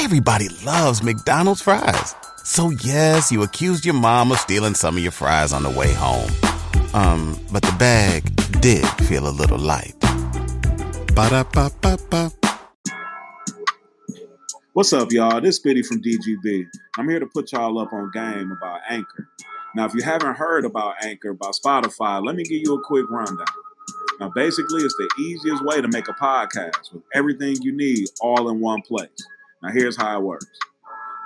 Everybody loves McDonald's fries. So yes, you accused your mom of stealing some of your fries on the way home. Um, but the bag did feel a little light. Ba-da-ba-ba-ba. What's up, y'all? This Biddy from DGB. I'm here to put y'all up on game about Anchor. Now, if you haven't heard about Anchor, about Spotify, let me give you a quick rundown. Now, basically, it's the easiest way to make a podcast with everything you need all in one place. Now, here's how it works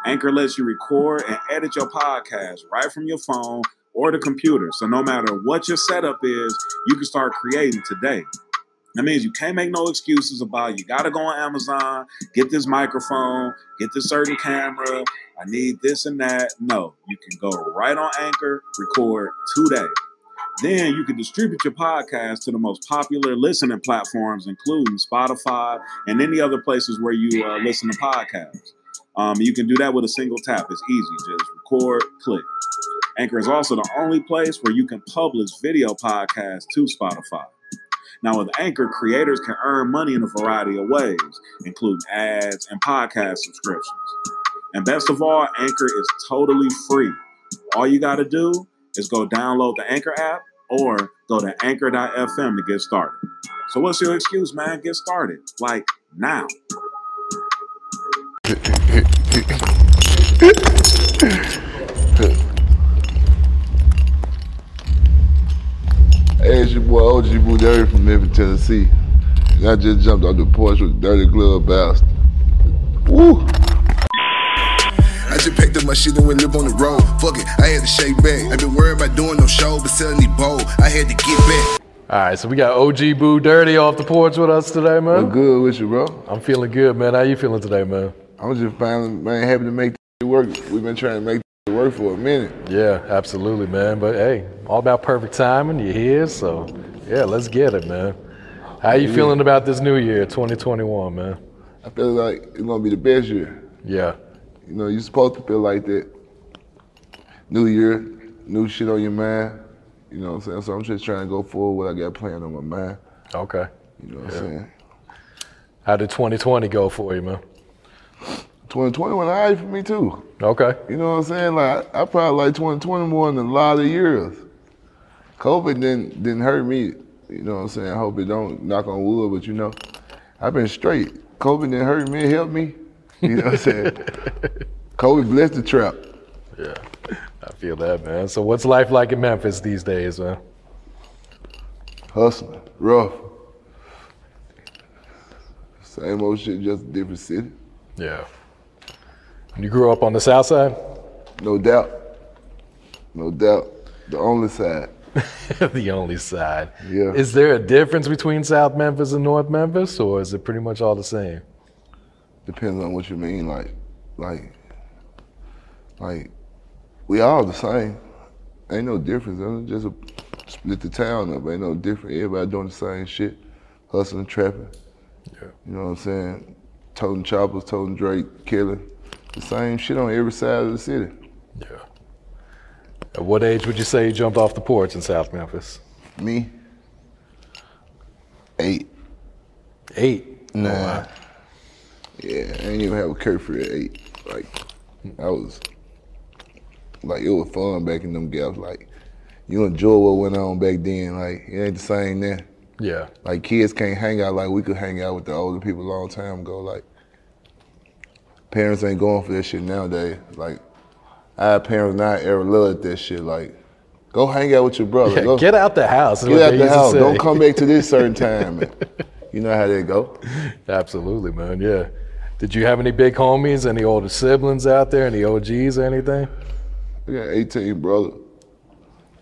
Anchor lets you record and edit your podcast right from your phone or the computer. So, no matter what your setup is, you can start creating today. That means you can't make no excuses about you got to go on Amazon, get this microphone, get this certain camera. I need this and that. No, you can go right on Anchor, record today. Then you can distribute your podcast to the most popular listening platforms, including Spotify and any other places where you uh, listen to podcasts. Um, you can do that with a single tap. It's easy. Just record, click. Anchor is also the only place where you can publish video podcasts to Spotify. Now, with Anchor, creators can earn money in a variety of ways, including ads and podcast subscriptions. And best of all, Anchor is totally free. All you got to do is go download the Anchor app or go to anchor.fm to get started. So, what's your excuse, man? Get started. Like now. Hey, it's your boy OG Boo Dirty from Memphis, Tennessee. And I just jumped off the porch with Dirty Glove Bastard. Woo! I just packed up my shit and went live on the road. Fuck it, I had to shake back. I been worried about doing no show, but selling these bowl. I had to get back. All right, so we got OG Boo Dirty off the porch with us today, man. I'm man. good with you, bro. I'm feeling good, man. How you feeling today, man? I'm just finally, man, happy to make this work. We've been trying to make this work for a minute. Yeah, absolutely, man. But hey, all about perfect timing. You're here, so yeah, let's get it, man. How you feeling about this new year, 2021, man? I feel like it's gonna be the best year. Yeah, You know, you're supposed to feel like that. New year, new shit on your mind. You know what I'm saying? So I'm just trying to go forward what I got planned on my mind. okay. You know what I'm saying? How did 2020 go for you, man? 2020 went alright for me too. Okay. You know what I'm saying? Like I probably like 2020 more than a lot of years. COVID didn't didn't hurt me. You know what I'm saying? I hope it don't knock on wood, but you know, I've been straight. COVID didn't hurt me, it helped me. You know what I'm saying? COVID blessed the trap. Yeah, I feel that, man. So what's life like in Memphis these days, man? Hustling, rough. Same old shit, just a different city. Yeah. You grew up on the south side? No doubt. No doubt. The only side. the only side. Yeah. Is there a difference between South Memphis and North Memphis, or is it pretty much all the same? Depends on what you mean. Like, like, like, we all the same. Ain't no difference. It's just a, split the town up. Ain't no different. Everybody doing the same shit, hustling, trapping. Yeah. You know what I'm saying? Toting choppers, toting Drake, killing. The same shit on every side of the city. Yeah. At what age would you say you jumped off the porch in South Memphis? Me, eight. Eight. Nah. Oh, wow. Yeah, I ain't even have a curfew at eight. Like, I was, like, it was fun back in them gaps. Like, you enjoy what went on back then. Like, it ain't the same now. Yeah. Like, kids can't hang out like we could hang out with the older people a long time ago. Like, parents ain't going for that shit nowadays. Like, our parents not ever loved that shit. Like, go hang out with your brother. Yeah, Go- get out the house. get out the house. Don't come back to this certain time. man. You know how that go. Absolutely, man. Yeah. Did you have any big homies, any older siblings out there, any OGs or anything? I got 18 brother.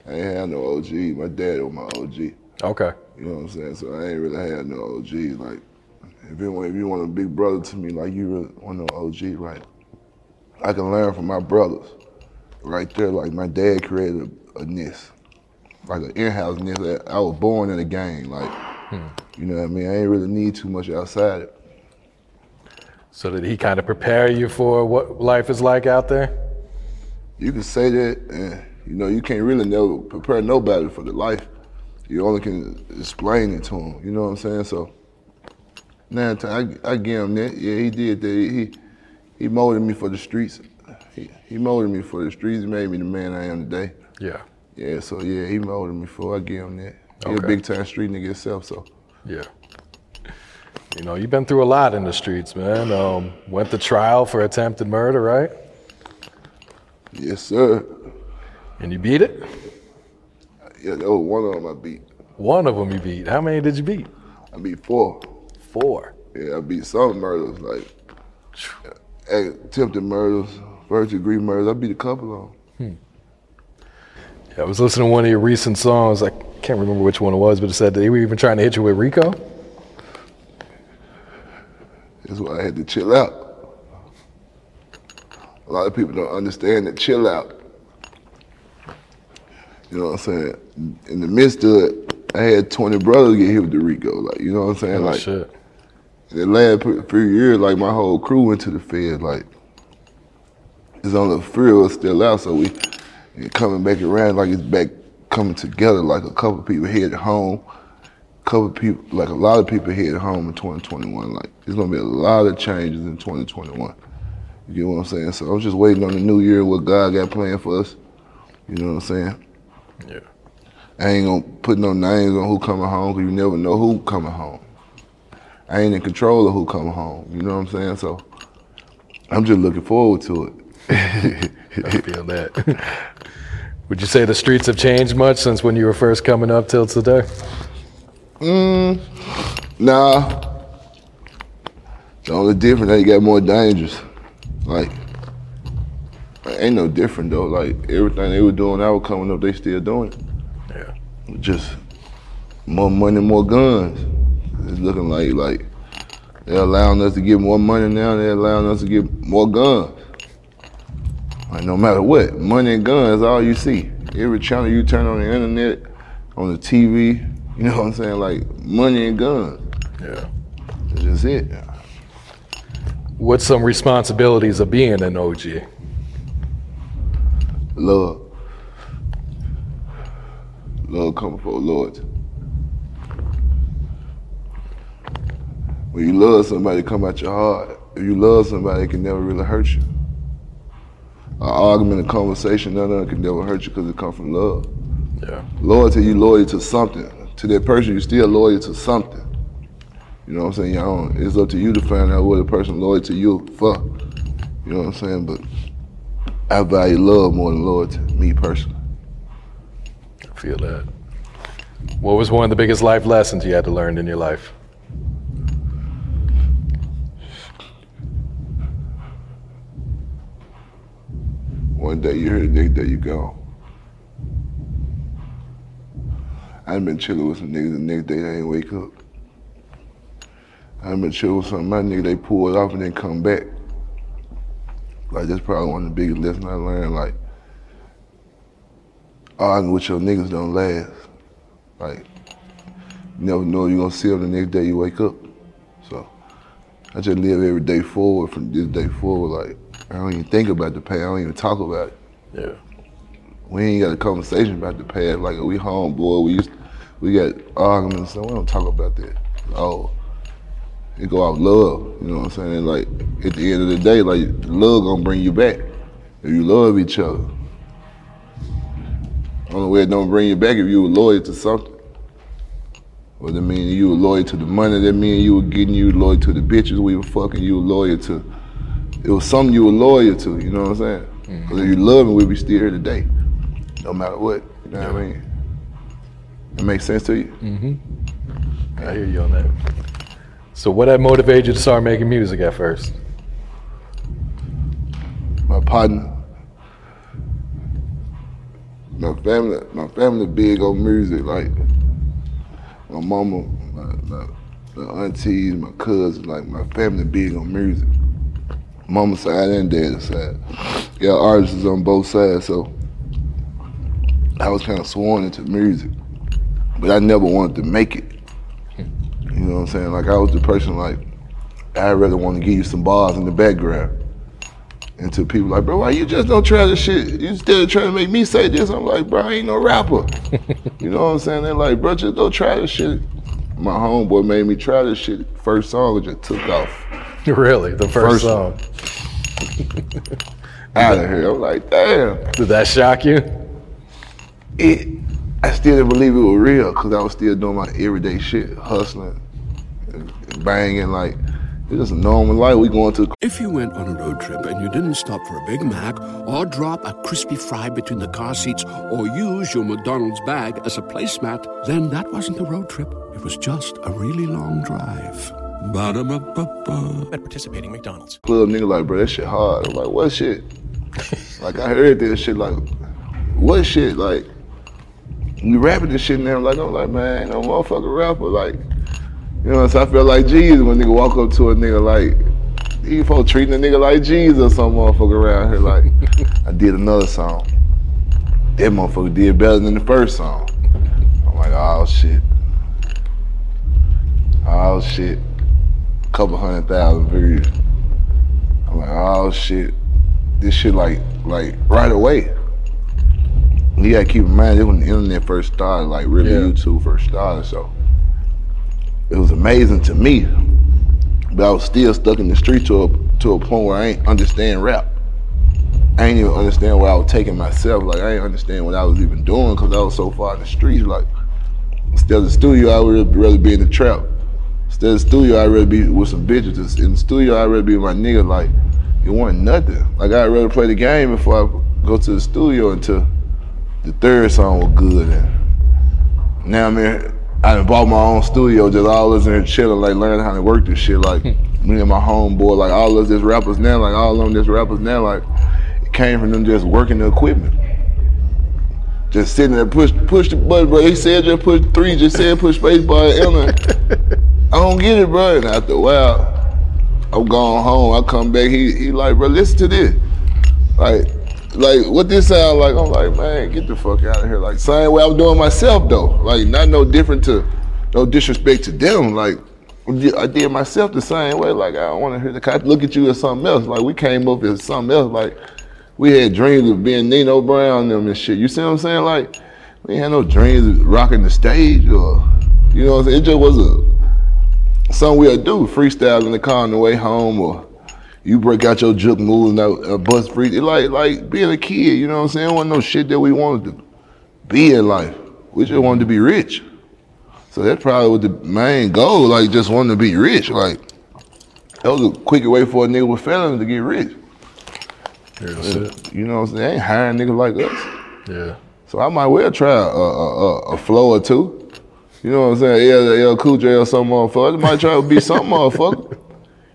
I ain't had no OG. My dad was my OG. Okay. You know what I'm saying? So I ain't really had no OG. Like, if you, want, if you want a big brother to me, like you really want no OG, like, I can learn from my brothers. Right there, like my dad created a, a nest, like an in-house nest. I was born in the game, like, hmm. you know what I mean? I ain't really need too much outside it. So did he kind of prepare you for what life is like out there? You can say that, and you know you can't really know prepare nobody for the life. You only can explain it to them. You know what I'm saying? So now I, I give him that. Yeah, he did that. He he molded me for the streets. He, he molded me for the streets. He made me the man I am today. Yeah. Yeah, so yeah, he molded me for. I give him that. He a big time street nigga himself, so Yeah. You know, you've been through a lot in the streets, man. Um, went to trial for attempted murder, right? yes sir. And you beat it. Yeah, that was one of them I beat. One of them you beat. How many did you beat? I beat four. Four. Yeah, I beat some murders like uh, attempted murders, first degree murders. I beat a couple of them. yeah I was listening to one of your recent songs. I can't remember which one it was, but it said they were even trying to hit you with RICO. That's why I had to chill out. A lot of people don't understand that chill out. You know what I'm saying? In the midst of it, I had 20 brothers get hit with the RICO. Like, you know what I'm saying? Oh, like, shit. the last few years, like my whole crew went to the Fed. Like, it's on the field it's still out, so we coming back around like it's back coming together. Like a couple people headed home, couple people, like a lot of people headed home in 2021. Like, there's gonna be a lot of changes in 2021. You get what I'm saying? So I'm just waiting on the new year, what God got planned for us. You know what I'm saying? Yeah. I ain't gonna put no names on who coming home because you never know who coming home. I ain't in control of who coming home. You know what I'm saying? So I'm just looking forward to it. I feel that. Would you say the streets have changed much since when you were first coming up till today? Mm, nah. The only difference they got more dangerous. Like ain't no different though. Like everything they were doing, I was coming up, they still doing it. Yeah. just more money, more guns. It's looking like like they're allowing us to get more money now. They're allowing us to get more guns. Like no matter what, money and guns, all you see. Every channel you turn on the internet, on the TV, you know what I'm saying? Like money and guns. Yeah. That's just it. What's some responsibilities of being an OG? Love. Love come before loyalty. When you love somebody, come out your heart. If you love somebody, it can never really hurt you. An argument, a conversation, none of it can never hurt you because it come from love. Yeah. Loyalty, you loyal to something. To that person, you're still loyal to something. You know what I'm saying? Don't, it's up to you to find out what a person loyal to you for. You know what I'm saying? But I value love more than loyalty, me personally. I feel that. What was one of the biggest life lessons you had to learn in your life? One day you're here, the next day you gone. I done been chilling with some niggas, the next day they ain't wake up. I done been chilling with some of my niggas, they pull it off and then come back. Like that's probably one of the biggest lessons I learned. Like arguing with your niggas don't last. Like you never know you're gonna see them the next day you wake up. So I just live every day forward from this day forward. Like I don't even think about the past. I don't even talk about it. Yeah. We ain't got a conversation about the past. Like we homeboy, we used, we got arguments, so we don't talk about that. Oh, it go out love. You know what I'm saying? And like at the end of the day, like love gonna bring you back if you love each other. Only way it don't bring you back if you were loyal to something. Well, that mean you were loyal to the money. That mean you were getting you were loyal to the bitches we were fucking. You were loyal to. It was something you were loyal to. You know what I'm saying? Mm-hmm. Because if you love me, we'd be still here today, no matter what. You know what I mean? It makes sense to you? Mm-hmm. I hear you on that. So, what had motivated you to start making music at first? my partner, my family, my family big on music. Like my mama, my, my, my aunties, my cousins, like my family big on music. Mama side and dad side. Yeah, artists on both sides, so I was kind of sworn into music, but I never wanted to make it. You know what I'm saying? Like I was the person like I'd rather want to give you some bars in the background. And to people like, bro, why you just don't try this shit? You still trying to make me say this? I'm like, bro, I ain't no rapper. you know what I'm saying? They're like, bro, just don't try this shit. My homeboy made me try this shit. First song, it just took off. Really, the first, First song. out of here. I'm like, damn. Did that shock you? It. I still didn't believe it was real because I was still doing my everyday shit, hustling, and banging. Like it's just a normal life. We going to If you went on a road trip and you didn't stop for a Big Mac or drop a crispy fry between the car seats or use your McDonald's bag as a placemat, then that wasn't a road trip. It was just a really long drive. Ba-da-ba-ba-ba. At participating McDonald's. club nigga like, bro, that shit hard. I'm like, what shit? like I heard this shit like, what shit? Like, you rapping this shit now? Like, I'm like, man, ain't no motherfucking rapper. Like, you know, so I feel like Jesus when nigga walk up to a nigga like, these folks treating a nigga like Jesus or some motherfucker around here. Like, I did another song. That motherfucker did better than the first song. I'm like, oh shit. Oh shit. a Couple hundred thousand views. I'm like, oh shit, this shit like like right away. You gotta keep in mind this when the internet first started, like really Yeah. YouTube first started, so it was amazing to me. But I was still stuck in the street to a to a point where I ain't understand rap. I ain't even understand where I was taking myself. Like I ain't understand what I was even doing because I was so far in the streets. Like instead of the studio, I would rather be in the trap. Instead of the studio, I'd rather be with some bitches. In the studio, I'd rather be with my nigga. Like, it wasn't nothing. Like, I'd rather play the game before I go to the studio until the third song was good. And now I'm here. I done bought my own studio, just all us in here chilling, like learning how to work this shit. Like, me and my homeboy, like all us just rappers now, like all of them just rappers now, like, it came from them just working the equipment. Just sitting there, push push the button, bro. They said just push three, just said push space bar, enter. I don't get it, bro. And after a while, I'm going home. I come back. He he like, bro, listen to this. Like, like what this sound like? I'm like, man, get the fuck out of here. Like, same way I'm doing myself though. Like, not no different to, no disrespect to them. Like, I did myself the same way. Like, I don't want to hear the. I look at you as something else. Like, we came up as something else. Like, we had dreams of being Nino Brown and them and shit. You see what I'm saying? Like, we had no dreams of rocking the stage or, you know what I'm saying? It just was a something we'll do, freestyle in the car on the way home, or you break out your juke moves and a uh, bus free. It like like being a kid, you know what I'm saying? It wasn't no shit that we wanted to be in life. We just wanted to be rich. So that's probably what the main goal, like just wanting to be rich. Like that was a quicker way for a nigga with felons to get rich. It. You know what I'm saying? They ain't hiring niggas like us. Yeah. So I might well try a, a, a, a flow or two. You know what I'm saying? L Cool J or some motherfucker. I might try to be some motherfucker.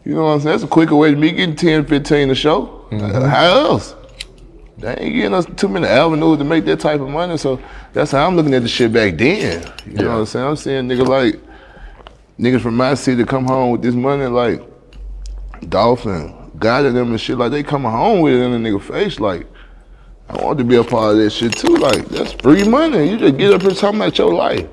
You know what I'm saying? That's a quicker way to me getting 10, 15 a show. Uh, How else? They ain't getting us too many avenues to make that type of money. So that's how I'm looking at the shit back then. You know what I'm saying? I'm seeing niggas like niggas from my city come home with this money like Dolphin, and them and shit. Like they coming home with it in a nigga face. Like I want to be a part of that shit too. Like that's free money. You just get up here talking about your life.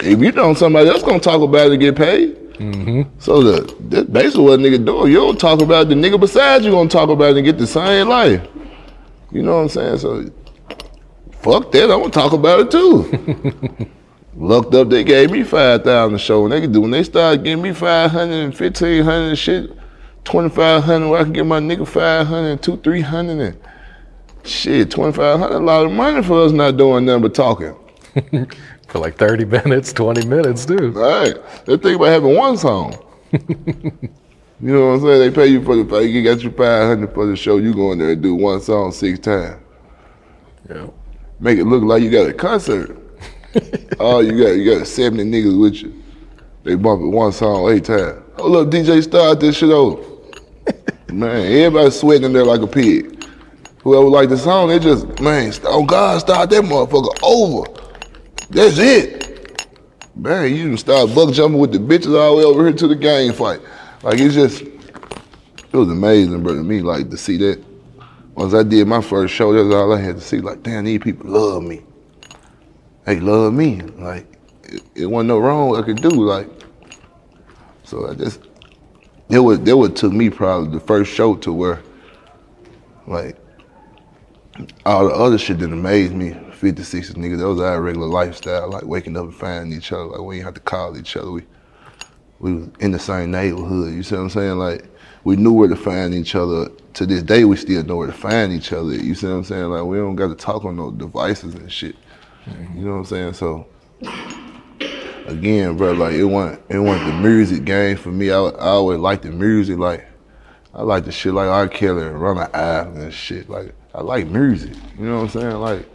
If you don't, somebody else gonna talk about it and get paid. Mm-hmm. So the that's basically what a nigga do. You don't talk about it, the nigga beside you gonna talk about it and get the same life. You know what I'm saying? So fuck that. I'm gonna talk about it too. Looked up, they gave me five thousand a show. When they could do when they started giving me five hundred and fifteen hundred and shit, twenty five hundred where I can get my nigga five hundred and two, three hundred and shit, twenty five hundred, a lot of money for us not doing nothing but talking. For like 30 minutes, 20 minutes, dude. Right. They think about having one song. you know what I'm saying? They pay you for the you got your five hundred for the show, you go in there and do one song six times. Yeah. Make it look like you got a concert. oh, you got you got 70 niggas with you. They bump it one song eight times. Oh look, DJ start this shit over. man, everybody sweating in there like a pig. Whoever like the song, they just, man, oh God, start that motherfucker over. That's it. Man, you can start buck jumping with the bitches all the way over here to the game fight. Like it's just, it was amazing, bro, to me, like to see that. Once I did my first show, that's all I had to see. Like, damn, these people love me. They love me. Like, it, it wasn't no wrong I could do. Like, so I just, it was that what took me probably the first show to where, like, all the other shit that amazed me, 50, 60 niggas, that was our regular lifestyle, like waking up and finding each other. Like, we didn't have to call each other. We we was in the same neighborhood. You see what I'm saying? Like, we knew where to find each other. To this day, we still know where to find each other. You see what I'm saying? Like we don't got to talk on no devices and shit. Mm-hmm. You know what I'm saying? So again, bro, like it wasn't it wasn't the music game for me. I, I always liked the music. Like I like the shit like R. Kelly and Ronald Isley and shit. Like I like music. You know what I'm saying? Like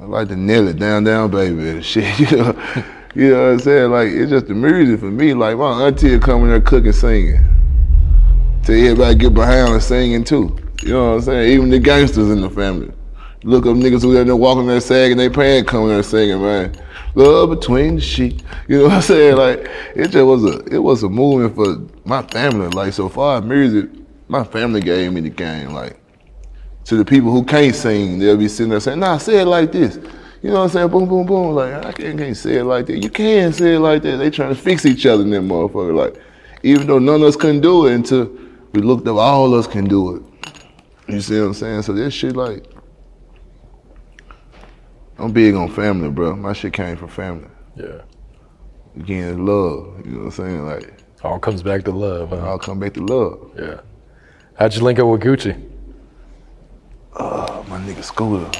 I like to nail it down, down, baby, and shit. You know, you know what I'm saying? Like it's just the music for me. Like my auntie will come in there cooking, singing. Tell everybody get behind and singing too. You know what I'm saying? Even the gangsters in the family. Look up niggas who in there walking there sagging they pants coming there singing, man. Love between the sheets. You know what I'm saying? Like it just was a it was a movement for my family. Like so far music, my family gave me the game. Like to the people who can't sing, they'll be sitting there saying, nah, say it like this. You know what I'm saying? Boom, boom, boom. Like, I can't, can't say it like that. You can say it like that. They trying to fix each other in them motherfucker. Like, even though none of us couldn't do it until we looked up, all of us can do it. You see what I'm saying? So this shit, like, I'm big on family, bro. My shit came from family. Yeah. Again, it's love. You know what I'm saying? Like, All comes back to love. Huh? I'll come back to love. Yeah. How'd you link up with Gucci? Oh, my nigga Scooter.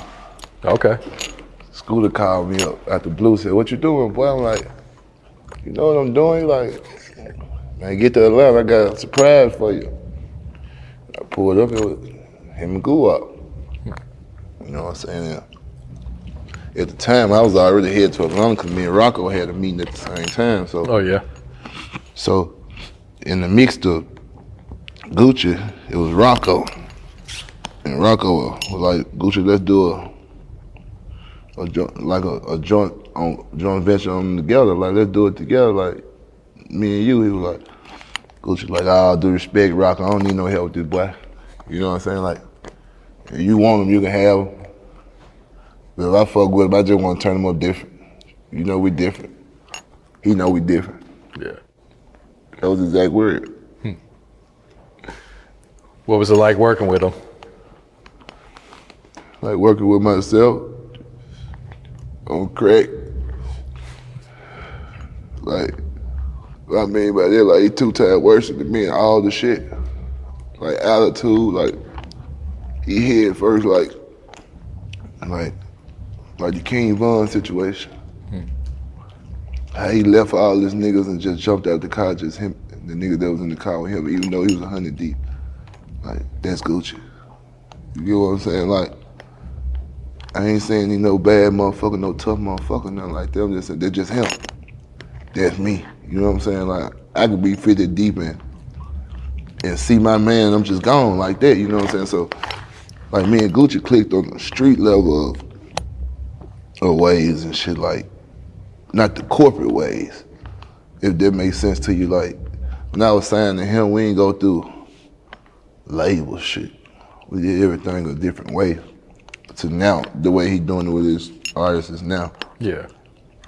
Okay. Scooter called me up at the blue, said, What you doing, boy? I'm like, You know what I'm doing? Like, man, get to Atlanta, I got a surprise for you. I pulled up, it was him and Guwop. You know what I'm saying? At the time, I was already headed to Atlanta because me and Rocco had a meeting at the same time. So, Oh yeah. so in the mix of Gucci, it was Rocco. And Rocco was like, Gucci, let's do a, a joint, like a, a joint on joint venture on together. Like, let's do it together. Like, me and you. He was like, Gucci, like, ah, all do respect, Rocco, I don't need no help with this boy. You know what I'm saying? Like, if you want him, you can have him. But if I fuck with him, I just want to turn him up different. You know we different. He know we different. Yeah. That was the exact word. Hmm. What was it like working with him? Like working with myself on crack. Like, what I mean by that, like he two times worse than me and all the shit. Like attitude, like he hit first like like like the King Von situation. Hmm. How he left all his niggas and just jumped out the car, just him the nigga that was in the car with him, even though he was a hundred deep. Like, that's Gucci. You get what I'm saying? Like I ain't saying he no bad motherfucker, no tough motherfucker, nothing like that. I'm just saying they're just him. That's me. You know what I'm saying? Like I could be 50 deep and and see my man, I'm just gone like that. You know what I'm saying? So like me and Gucci clicked on the street level of, of ways and shit like not the corporate ways. If that makes sense to you, like when I was saying to him, we ain't go through label shit. We did everything a different way to now the way he doing it with his artists is now. Yeah.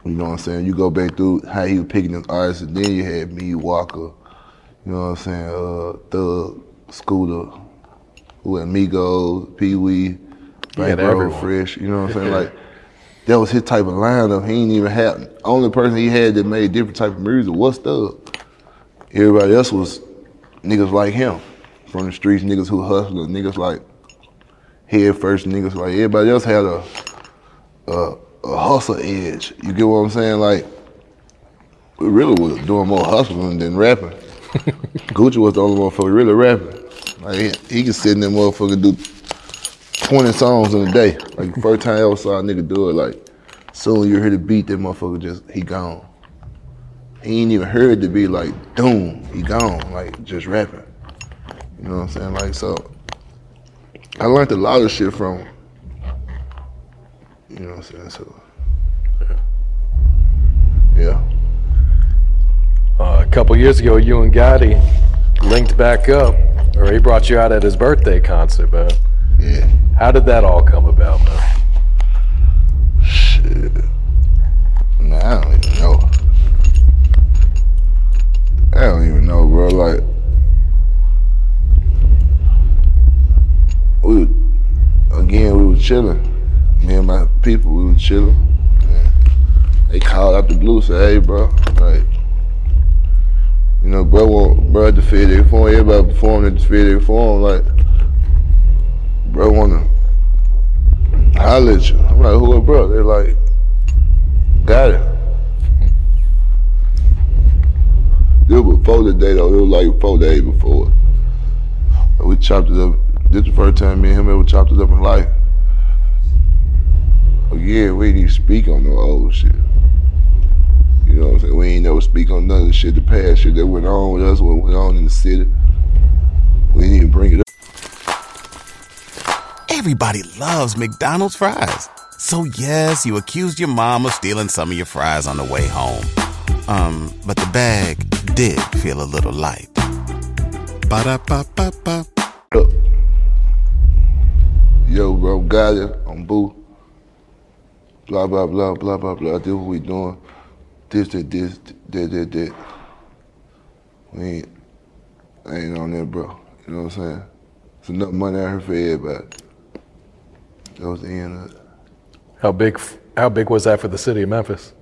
You know what I'm saying? You go back through how he was picking his artists, and then you had me, Waka, you know what I'm saying? Uh, Thug, Scooter, who had Migos, Pee Wee, Bankroll. Fresh. You know what I'm saying? Like that was his type of lineup. He ain't even have only person he had that made different type of music was Thug. Everybody else was niggas like him from the streets, niggas who hustled, niggas like head first niggas like everybody else had a a, a hustle edge. You get what I'm saying? Like we really was doing more hustling than rapping. Gucci was the only motherfucker really rapping. Like he, he could sit in that motherfucker and do 20 songs in a day. Like first time I ever saw a nigga do it, like soon you hear the beat, that motherfucker just he gone. He ain't even heard the beat like doom, he gone, like just rapping. You know what I'm saying? Like so I learned a lot of shit from him. You know what I'm saying? So yeah. Uh, a couple years ago, you and Gotti linked back up, or he brought you out at his birthday concert, man. Yeah. How did that all come about, man? Shit. Nah, I don't even know. I don't even know, bro. Like, we, were- again, we were chilling. Me and my people, we were chilling. They called out the blue, said, "Hey, bro, like, You know, bro, want, bro at the FedEx Forum, everybody performing at the FedEx Forum, like, bro wanna holler at you. I'm like, who bro? They're like, Gotti. It was before the day though, it was like four days before. We chopped it up. This the first time me and him ever chopped it up in life. Oh yeah, we didn't speak on no old shit. You know what I'm saying? We ain't never speak on none of the shit, the past shit that went on with us, what went on in the city. We didn't even bring it up. Everybody loves McDonald's fries. So yes, you accused your mom of stealing some of your fries on the way home. Um, but the bag did feel a little light. Ba-da-ba-ba-ba. Yo, bro, Gotti. I'm boo. Blah, blah, blah, blah, blah, blah. This what we doing. This, that, this, that, that, that. We ain't, I ain't on that, bro. You know what I'm saying? It's enough money out here for everybody. That was the end of it. How big? How big was that for the city of Memphis?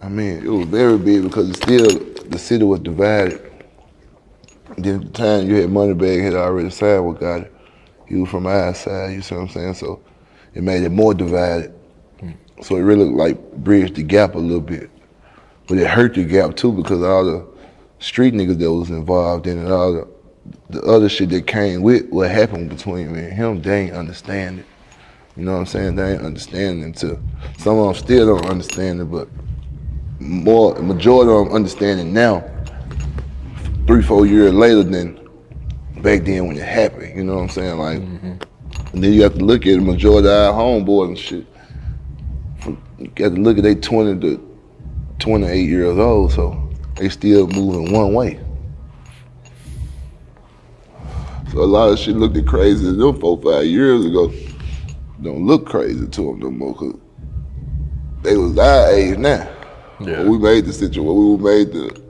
I mean, it was very big because it's still, the city was divided. Then at the time you had Moneybagg had already signed with got was from our side, you see what I'm saying? So it made it more divided. So it really like bridged the gap a little bit. But it hurt the gap too because all the street niggas that was involved in it, all the, the other shit that came with what happened between me and him, they ain't understand it. You know what I'm saying? They ain't understanding too. Some of them still don't understand it, but more majority of them understand it now, three, four years later than back then when you're happy. You know what I'm saying? Like, and then you have to look at the majority of our homeboys and shit. You got to look at they 20 to 28 years old, so they still moving one way. So a lot of shit looked crazy to them four, five years ago. Don't look crazy to them no more, cause they was our age now. Yeah. When we made the situation, we made the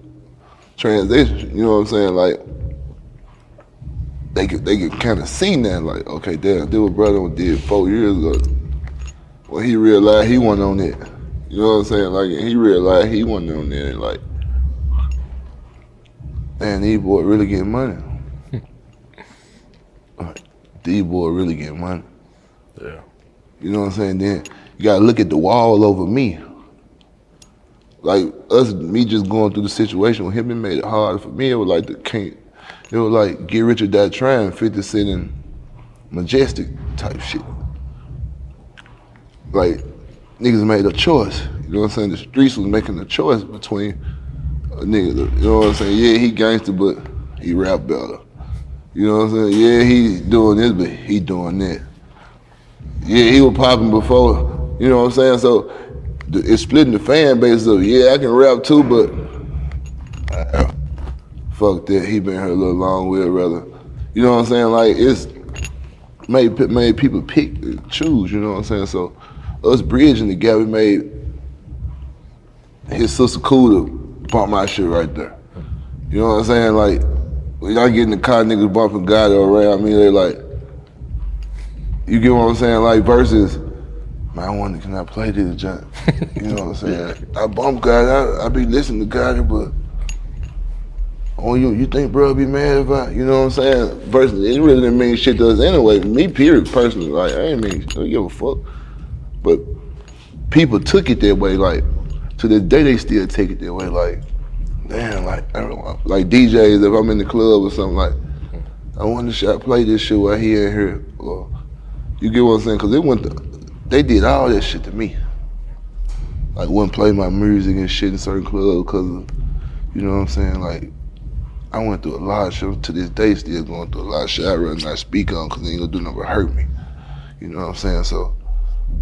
transition, you know what I'm saying? Like, they could they could kind of see that, like, okay, damn, this what brother did four years ago. When he realized he wasn't on it, you know what I'm saying? Like, he realized he wasn't on there, and like, man, these boy really getting money. Like, these boy really getting money. Yeah. You know what I'm saying? Then you gotta look at the wall over me. Like us, me just going through the situation with him, it made it hard for me. It was like the can't. It was like get rich or die trying, Fifty Cent and Majestic type shit. Like niggas made a choice. You know what I'm saying? The streets was making a choice between a nigga. You know what I'm saying? Yeah, he gangster, but he rap better. You know what I'm saying? Yeah, he doing this, but he doing that. Yeah, he was popping before. You know what I'm saying? So it's splitting the fan base of yeah, I can rap too, but uh, fuck that. He been here a little long. We'd rather, you know what I'm saying? Like it's made made people pick and choose. You know what I'm saying? So us bridging the gap, we made his sister cool to bump my shit right there. You know what I'm saying? Like when y'all get in the car, niggas bumping Gotti around me. They like, you get what I'm saying? Like versus, man, I wonder can I play this junk? You know what I'm saying? I bump Gotti. I, I be listening to Gotti, but oh, you you think bro be mad if I? You know what I'm saying? Versus, it really didn't mean shit to us anyway. Me, period, personally, like I ain't mean, I don't give a fuck. But people took it that way. Like to this day, they still take it that way. Like damn, like I like DJs. If I'm in the club or something, like I want to shot play this shit while he ain't here. Or you get what I'm saying? Because it went. To, they did all that shit to me. Like wouldn't play my music and shit in certain clubs because you know what I'm saying? Like I went through a lot of shit. To this day, still going through a lot of shit. I'd rather not speak on because they ain't gonna do nothing but hurt me. You know what I'm saying? So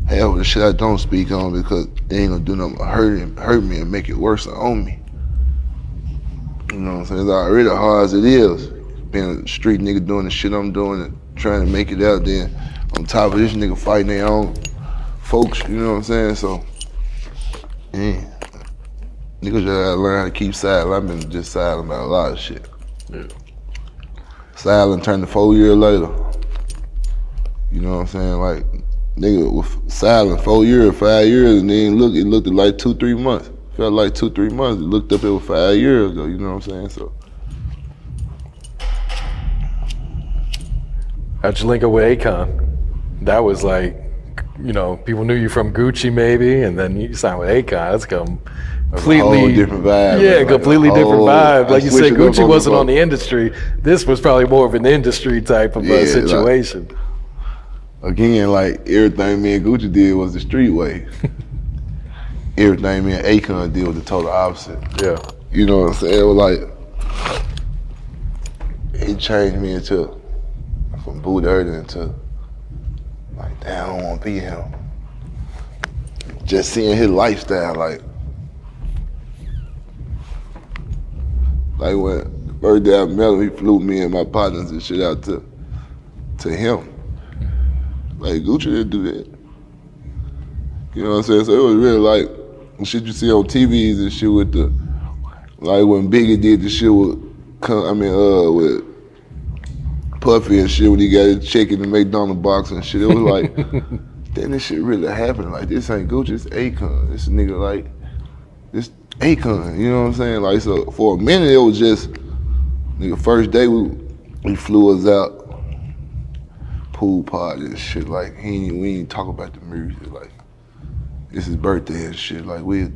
hell, the shit I don't speak on because they ain't gonna do nothing but hurt, hurt me and make it worse on me. You know what I'm saying? It's already hard as it is. Being a street nigga doing the shit I'm doing and trying to make it out there. On top of this nigga fighting their own folks, you know what I'm saying? So, yeah. Niggas just gotta learn how to keep silent. I've been just silent about a lot of shit. Yeah. Silent turned to four years later. You know what I'm saying? Like, nigga was silent four years, five years, and then look, it looked like two, three months. felt like two, three months. It looked up it was five years ago. You know what I'm saying? So How'd you link up with Akon? That was like, you know, people knew you from Gucci maybe, and then you signed with Akon. That's come completely different vibe, Yeah, like completely different vibe. Like you said, Gucci wasn't on the industry. This was probably more of an industry type of Yeah, uh, like- situation. again, like everything me and Gucci did was the street way. everything me and Akon did was the total opposite. yeah. You know what I'm saying? It was like he changed me into from Boo Dirty into like damn, I don't want to be him. Just seeing his lifestyle, like like when the first day I met him, he flew me and my partners and shit out to to him. Like Gucci didn't do that. You know what I'm saying? So it was really like the shit you see on TVs and shit with the like when Biggie did the shit with, I mean, uh, with Puffy and shit when he got his check in the McDonald's box and shit. It was like, then this shit really happened. Like this ain't Gucci, it's Akon. This nigga like, Akon. You know what I'm saying? Like so, for a minute it was just, nigga. First day we we flew us out, pool party and shit. Like he ain't, we ain't talk about the music. Like it's his birthday and shit. Like we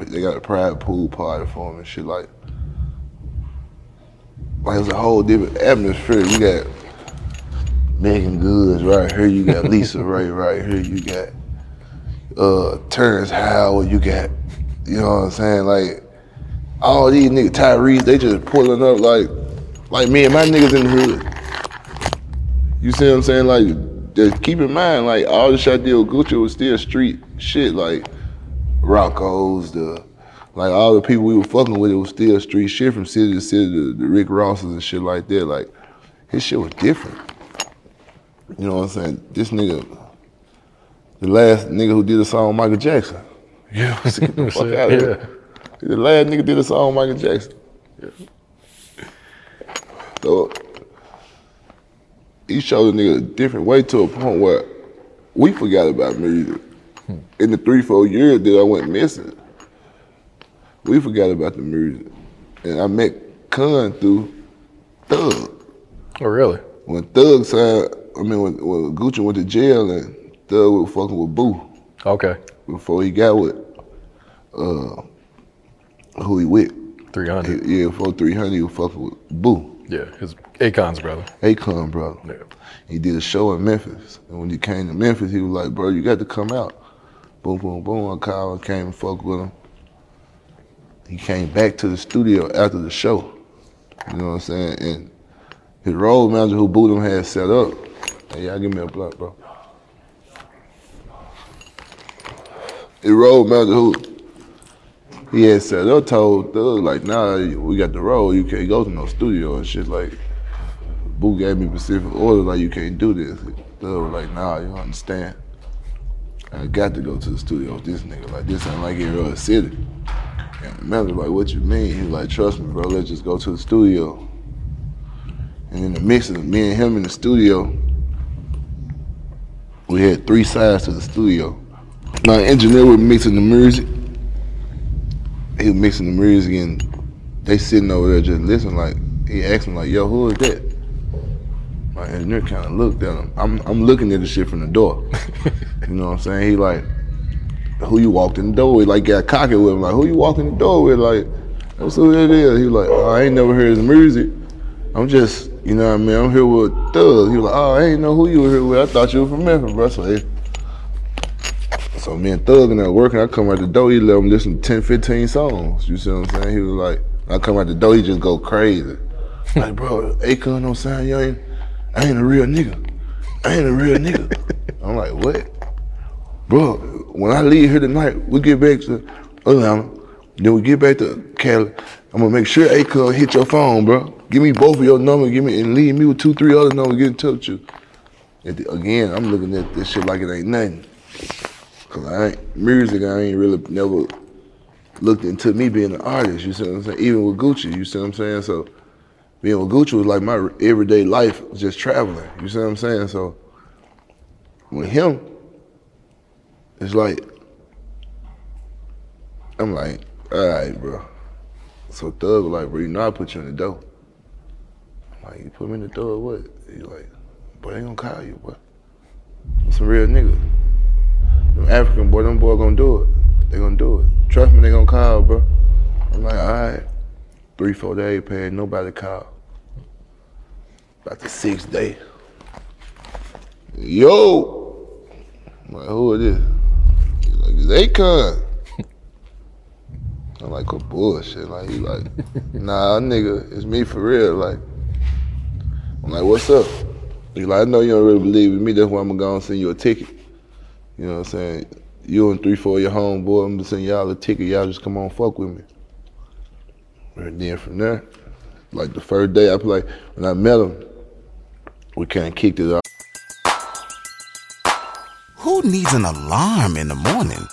they got a private pool party for him and shit like like it's a whole different atmosphere. You got Meagan Goods right here, you got Lisa Raye right here, you got uh Terrence Howard, you got you know what I'm saying, like all these niggas Tyrese, they just pulling up like like me and my niggas in the hood. You see what I'm saying? Like just keep in mind, like all the shit I did with Gucci was still street shit, like Rocco's, the like all the people we were fucking with, it was still street shit from city to city, the, Rick Rosses and shit like that. Like his shit was different. You know what I'm saying? This nigga, the last nigga who did a song with Michael Jackson. Yeah. Get the fuck out of here. The last nigga did a song Michael Jackson. Yeah. So he showed a nigga a different way to a point where we forgot about music. In the three, four years that I went missing, we forgot about the music. And I met Khan through Thug. Oh, really? When Thug signed, I mean, when, when Gucci went to jail and Thug was fucking with Bu Okay. before he got with uh, who he with. 300. Yeah, for 300, he was fucking with Bu. Yeah. His Akon's brother. Akon brother. Yeah. He did a show in Memphis. And when he came to Memphis, he was like, bro, you got to come out. Boom, boom, boom. I called, came and fucked with him. He came back to the studio after the show. You know what I'm saying? And his road manager who booed him had set up. Hey, y'all give me a blunt, bro. His road manager who had set up told Thug, like, nah, we got the road. You can't go to no studio and shit. Like, Bu gave me specific orders like you can't do this. They were like, nah, you don't understand. I got to go to the studio with this nigga. Like this ain't like every other city. And the manager like, what you mean? He was like, trust me, bro, let's just go to the studio. And in the mix of me and him in the studio, we had three sides to the studio. My engineer was mixing the music. He was mixing the music and they sitting over there just listening like he asked him like, yo, who is that? My engineer kind of looked at him. I'm I'm looking at the shit from the door. you know what I'm saying? He like, who you walked in the door with? Like got cocky with him. Like who you walked in the door with? Like that's who it is. He like, oh, I ain't never heard his music. I'm just, you know what I mean? I'm here with Thug. He was like, oh, I ain't know who you were here with. I thought you were from Memphis, bro. So. So me and Thug and that working. I come out the door. He let him listen to 10, 15 songs. You see what I'm saying? He was like, I come out the door. He just go crazy. Like, bro, Akon don't sound you ain't. I ain't a real nigga. I ain't a real nigga. I'm like, what? Bro, when I leave here tonight, we get back to Atlanta, then we get back to Cali. I'm gonna make sure Akon hit your phone, bro. Give me both of your numbers, give me and leave me with two, three other numbers, get in touch with you. And again, I'm looking at this shit like it ain't nothing. Cause I ain't music, I ain't really never looked into me being an artist, you see what I'm saying? Even with Gucci, you see what I'm saying? So being with Gucci was like my everyday life, just traveling. You see what I'm saying? So with him, it's like I'm like, all right, bro. So Thug was like, bro, you know I put you in the door. I'm like, you put me in the door, what? He like, boy, they gonna call you, boy. Some real niggas. Them African boy, them boy gonna do it. They gonna do it. Trust me, they gonna call, bro. I'm like, all right. Three, four days passed, nobody call. About the sixth day. Yo! I'm like, who is this? He's like, it's Akon. I'm like, oh bullshit. Like, he like, nah, nigga, it's me for real. Like, I'm like, what's up? He like, I know you don't really believe in me. That's why I'm gonna go and send you a ticket. You know what I'm saying? You and three, four of your homeboy, I'm gonna send y'all a ticket. Y'all just come on, fuck with me. And then from there, like the first day, I feel like when I met him, we kind of kicked it off. Who needs an alarm in the morning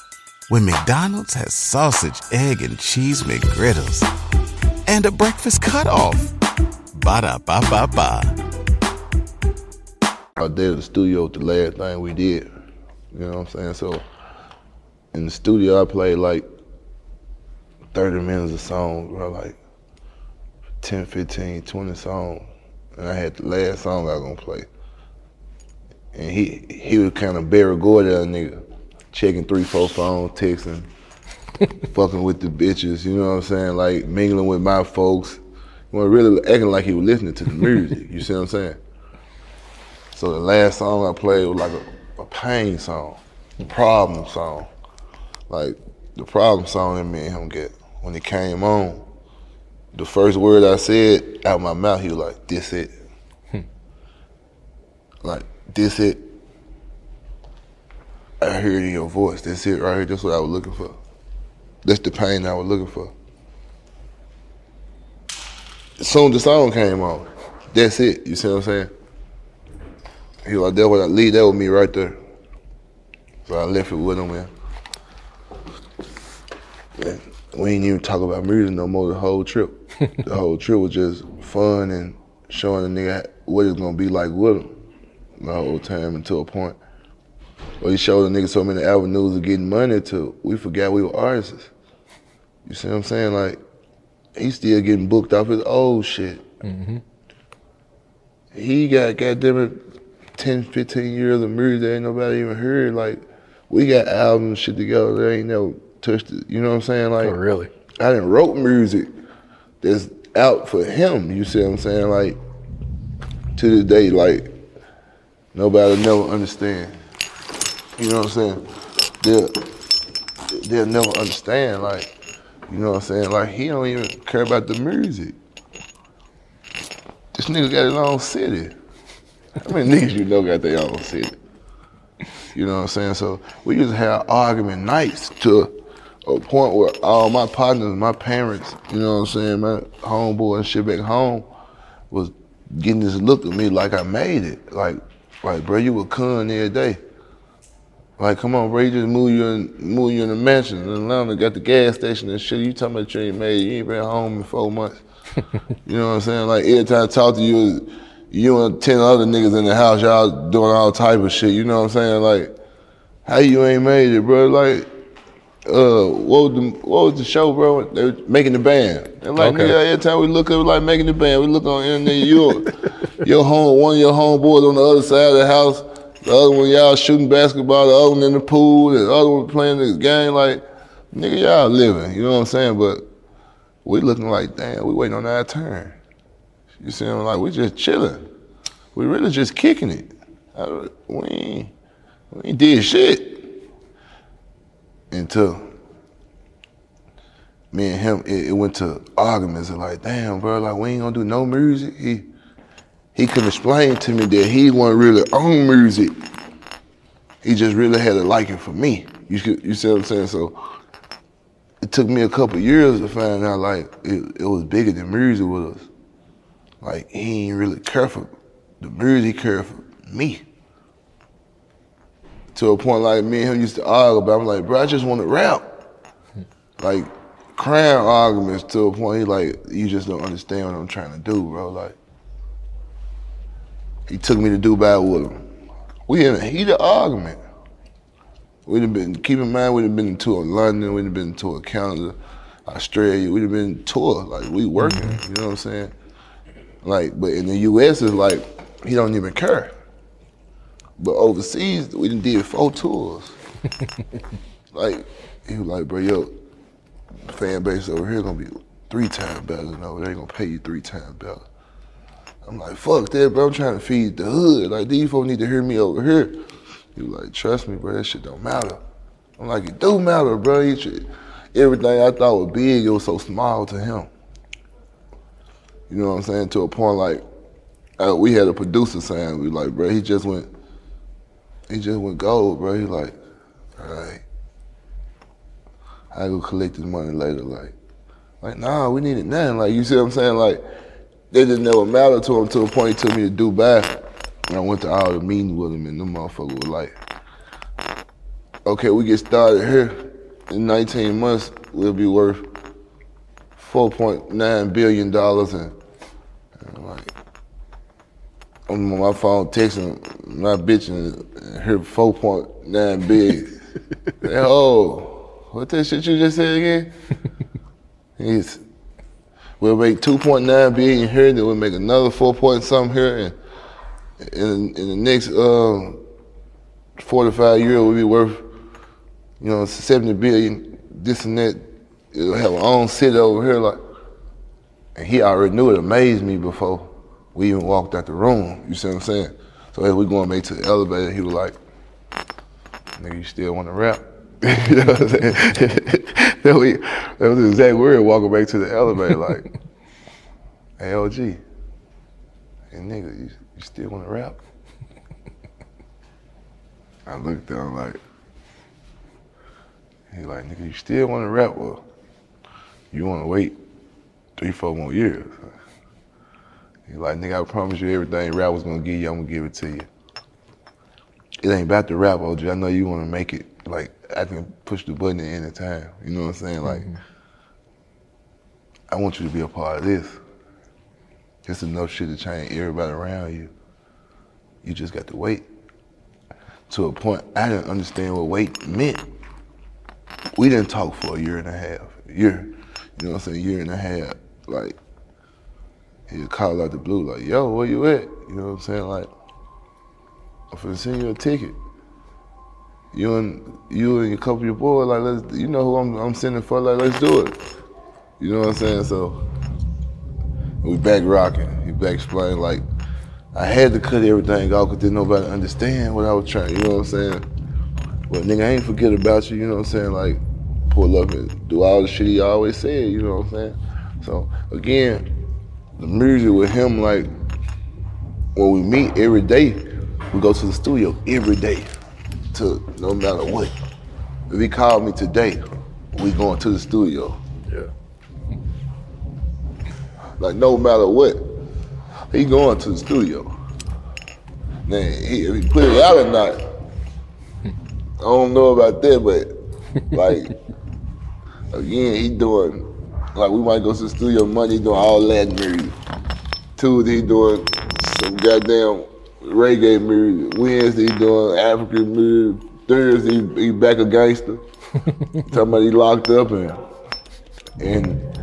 when McDonald's has sausage, egg, and cheese McGriddles and a breakfast cutoff? Ba da ba ba ba. I did the studio with the last thing we did. You know what I'm saying? So in the studio, I played like 30 minutes of songs, bro, like 10, 15, 20 songs. And I had the last song I was gonna play. And he he was kind of Berry Gordy nigga, checking three, four phones, texting, fucking with the bitches, you know what I'm saying? Like mingling with my folks. Well, really acting like he was listening to the music, you see what I'm saying? So the last song I played was like a, a pain song, a problem song. Like the problem song that me and him get when it came on, the first word I said out my mouth, he was like, "This it." Hmm. like this it. I heard it in your voice. That's it right here. That's what I was looking for. That's the pain I was looking for. As soon as the song came on, that's it. You see what I'm saying? He was like, that was I leave that with me right there. So I left it with him, man. And we ain't even talk about music no more the whole trip. the whole trip was just fun and showing the nigga what it's gonna be like with him the whole time until a point. Well, he showed the nigga so many avenues of getting money to. We forgot we were artists. You see what I'm saying? Like, he's still getting booked off his old shit. Mm-hmm. He got goddamn it 10, 15 years of music that ain't nobody even heard. Like, we got albums shit together that ain't never touched it. You know what I'm saying? Like, Oh, really? I didn't wrote music that's out for him. You see what I'm saying? Like, to this day, like, nobody never understand. You know what I'm saying? They'll, they'll never understand, like, you know what I'm saying? Like, he don't even care about the music. This nigga got his own city. How many niggas you know got their own city? You know what I'm saying? So we used to have argument nights to a point where all my partners, my parents, you know what I'm saying, my homeboy and shit back home was getting this look at me like I made it. Like, like, bro, you were con every day. Like, come on, bro, you just move you in, move you in the mansion in Atlanta, got the gas station and shit. You talking about you ain't made, you ain't been home in four months. you know what I'm saying? Like, every time I talk to you, you and ten other niggas in the house, y'all doing all type of shit. You know what I'm saying? Like, how you ain't made it, bro? Like, uh, what was the what was the show, bro? They were making the band. And like, Okay. nigga, every time we look up, like making the band, we look on the internet, your your home, one of your homeboys on the other side of the house, the other one y'all shooting basketball, the other one in the pool, the other one playing this game. Like, nigga, y'all living. You know what I'm saying? But we looking like, damn, we waiting on our turn. You see, I'm like we just chilling. We really just kicking it. I- We ain't, we ain't did shit until me and him it, it went to arguments and like, damn, bro, like we ain't gonna do no music. He he could explain to me that he wasn't really on music. He just really had a liking for me. You you see what I'm saying? So it took me a couple years to find out like it, it was bigger than music with us. Like he ain't really care for the music, he cared for me. To a point like me and him used to argue about. I'm like, bro, I just want to rap. Like crying arguments to a point he like, you just don't understand what I'm trying to do, bro. Like he took me to Dubai with him. We in a heated argument. We'd have been, keep in mind, we'd have been to a London, we'd have been to a Canada, Australia, we'd have been tour, like we working, you know what I'm saying? Like, but in the US, it's like, he don't even care. But overseas, we done did four tours. like, he was like, bro, yo, fan base over here gonna be three times better than over there. They gonna pay you three times better. I'm like, fuck that, bro. I'm trying to feed the hood. Like, these folks need to hear me over here. He was like, trust me, bro, that shit don't matter. I'm like, it do matter, bro. Everything I thought was big, it was so small to him. You know what I'm saying? To a point like, uh, we had a producer saying, we like, bro, he just went, he just went gold, bro. He like, all right. I go collect this money later, like, like, nah, we need it now. Like, you see what I'm saying? Like, they just never mattered to him to a point he took me to Dubai. And I went to all the meetings with him, and the motherfucker was like, okay, we get started here. In 19 months, we'll be worth 4.9 billion dollars, and, and I'm like, I'm on my phone texting my bitch and her 4.9 billion. Like, oh, what that shit you just said again? He's, we'll make 2.9 billion here, then we'll make another 4 point something here, and in, in the next um, 45 years, we'll be worth, you know, 70 billion, this and that. It'll have our own city over here, like, and he already knew it amazed me before we even walked out the room. You see what I'm saying? So as we going back to the elevator, he was like, "Nigga, you still want to rap?" you know what I'm saying? that, we, that was the exact word. Walking back to the elevator, like, "Hey, LG, hey nigga, you, you still want to rap?" I looked down like, he like, "Nigga, you still want to rap?" Well, you want to wait three, four more years. He like, nigga, I promise you everything rap was gonna give you, I'm gonna give it to you. It ain't about the rap, OG. I know you wanna make it like I can push the button at any time. You know what I'm saying? Like mm-hmm. I want you to be a part of this. It's enough shit to change everybody around you. You just got to wait. To a point I didn't understand what wait meant. We didn't talk for a year and a half. Year. You know what I'm saying? Year and a half. Like he'd call out the blue, like, yo, where you at? You know what I'm saying? Like, I'm finna send you a ticket. You and you and a couple of your boys, like, let's, you know who I'm, I'm sending for, like, let's do it. You know what I'm saying? So, we back rocking. He back explaining, like, I had to cut everything off because didn't nobody understand what I was trying, you know what I'm saying? But nigga, I ain't forget about you, you know what I'm saying? Like, pull up and do all the shit he always said, you know what I'm saying? So, again, the music with him, like when we meet every day, we go to the studio every day, to no matter what. If he called me today, we going to the studio. Yeah. Like no matter what, he going to the studio. Now, he, if he put it out or not, I don't know about that, but like again, he doing like we might go to the studio Monday, doing all Latin music. Tuesday, doing some goddamn reggae music. Wednesday, he doing African music. Thursday, he, back a gangster. Talking about he locked up and and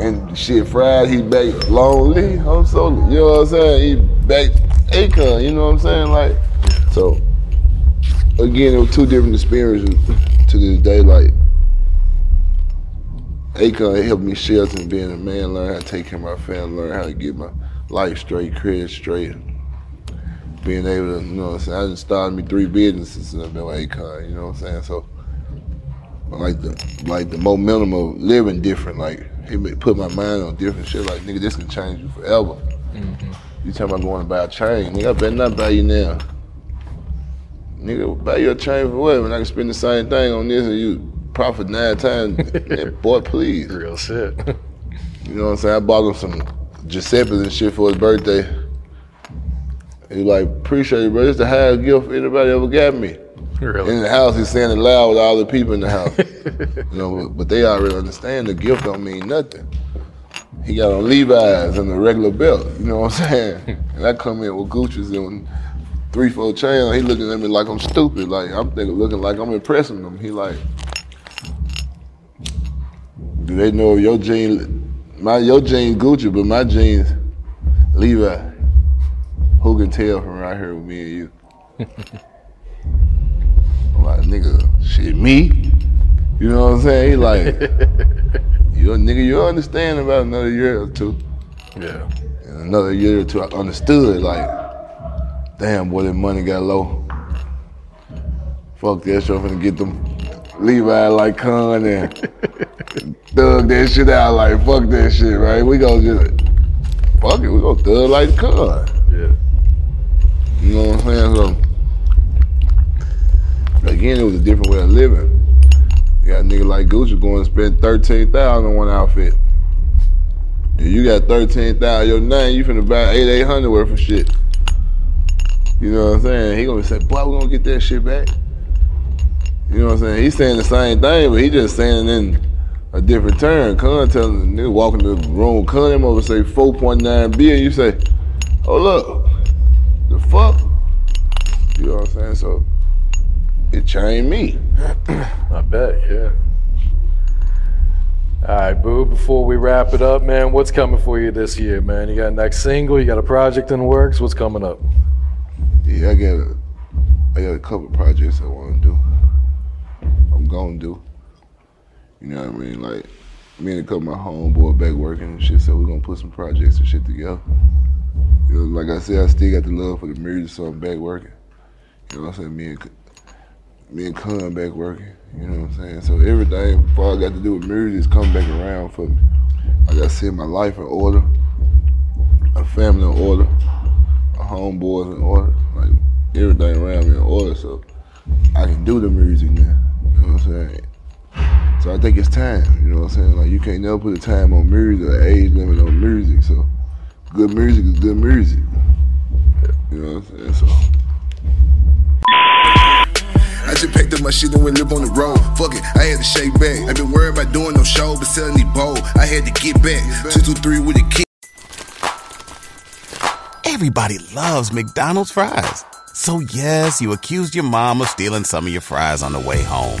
and shit. Friday, he back lonely. I'm so you know what I'm saying. He back Akon. You know what I'm saying? Like so. Again, it was two different experiences to this day. Like Akon helped me shelter and being a man, learn how to take care of my family, learn how to get my life straight, credit straight. Being able to, you know what I'm saying? I just started me three businesses and I've been with Akon, you know what I'm saying? So, like the like the momentum of living different, like he put my mind on different shit. Like nigga, this can change you forever. Mm-hmm. You talking about going to buy a chain? Nigga, I better not buy you now. Nigga, buy your a chain for what? When I can spend the same thing on this and you profit nine times, boy, please. Real shit. You know what I'm saying? I bought him some Giuseppe's and shit for his birthday. He like, appreciate it, bro. It's the highest gift anybody ever got me. really. In the house, he's saying it loud with all the people in the house. you know, but, but they already understand the gift don't mean nothing. He got on Levi's and a regular belt. You know what I'm saying? and I come in with Gucci's and three, four chains. He looking at me like I'm stupid. Like I'm thinking, looking like I'm impressing him. He like, do they know your jeans? My your jeans Gucci, but my jeans Levi. Who can tell from right here with me and you? I'm like, nigga, shit, me? You know what I'm saying? He like, you a nigga, you understand about another year or two. Yeah. And another year or two, I understood, like, damn, boy, that money got low. Fuck that shit, I'm finna get them Levi like Con and thug that shit out, like, fuck that shit, right? We gonna just, fuck it, we gonna thug like Con. Yeah. You know what I'm saying? So, again, it was a different way of living. You got a nigga like Gucci going to spend thirteen thousand on one outfit. You got thirteen thousand your name, you finna buy eight eight hundred worth of shit. You know what I'm saying? He gonna say, boy, we gonna get that shit back. You know what I'm saying? He's saying the same thing, but he just saying it in a different term. Con telling the nigga walking the room, con him over say 4.9 billion. You say, oh look, the fuck? You know what I'm saying? So it changed me. I bet, yeah. All right, Boo, before we wrap it up, man, what's coming for you this year, man? You got a next single, you got a project in the works, what's coming up? Yeah, I got a, I got a couple projects I want to do. I'm gonna do. You know what I mean? Like me and a couple of my homeboy back working and shit, so we're gonna put some projects and shit together. You know, like I said, I still got the love for the music, so I'm back working. You know what I'm saying? Me and me and Con back working. You know what I'm saying? So everything before I got to do with music is coming back around for me. I got to set my life in order, a family in order, a homeboys in order, like everything around me in order, so I can do the music now. You know what I'm saying? So I think it's time. You know what I'm saying? Like you can't never put a time on music or age limit on music. So good music is good music. You know what I'm saying? So. I just packed up my shit and went live on the road. Fuck it, I had to shake back. I've been worried about doing no show, but selling these bowl. I had to get back. Two two three with a kick. Everybody loves McDonald's fries. So yes, you accused your mom of stealing some of your fries on the way home.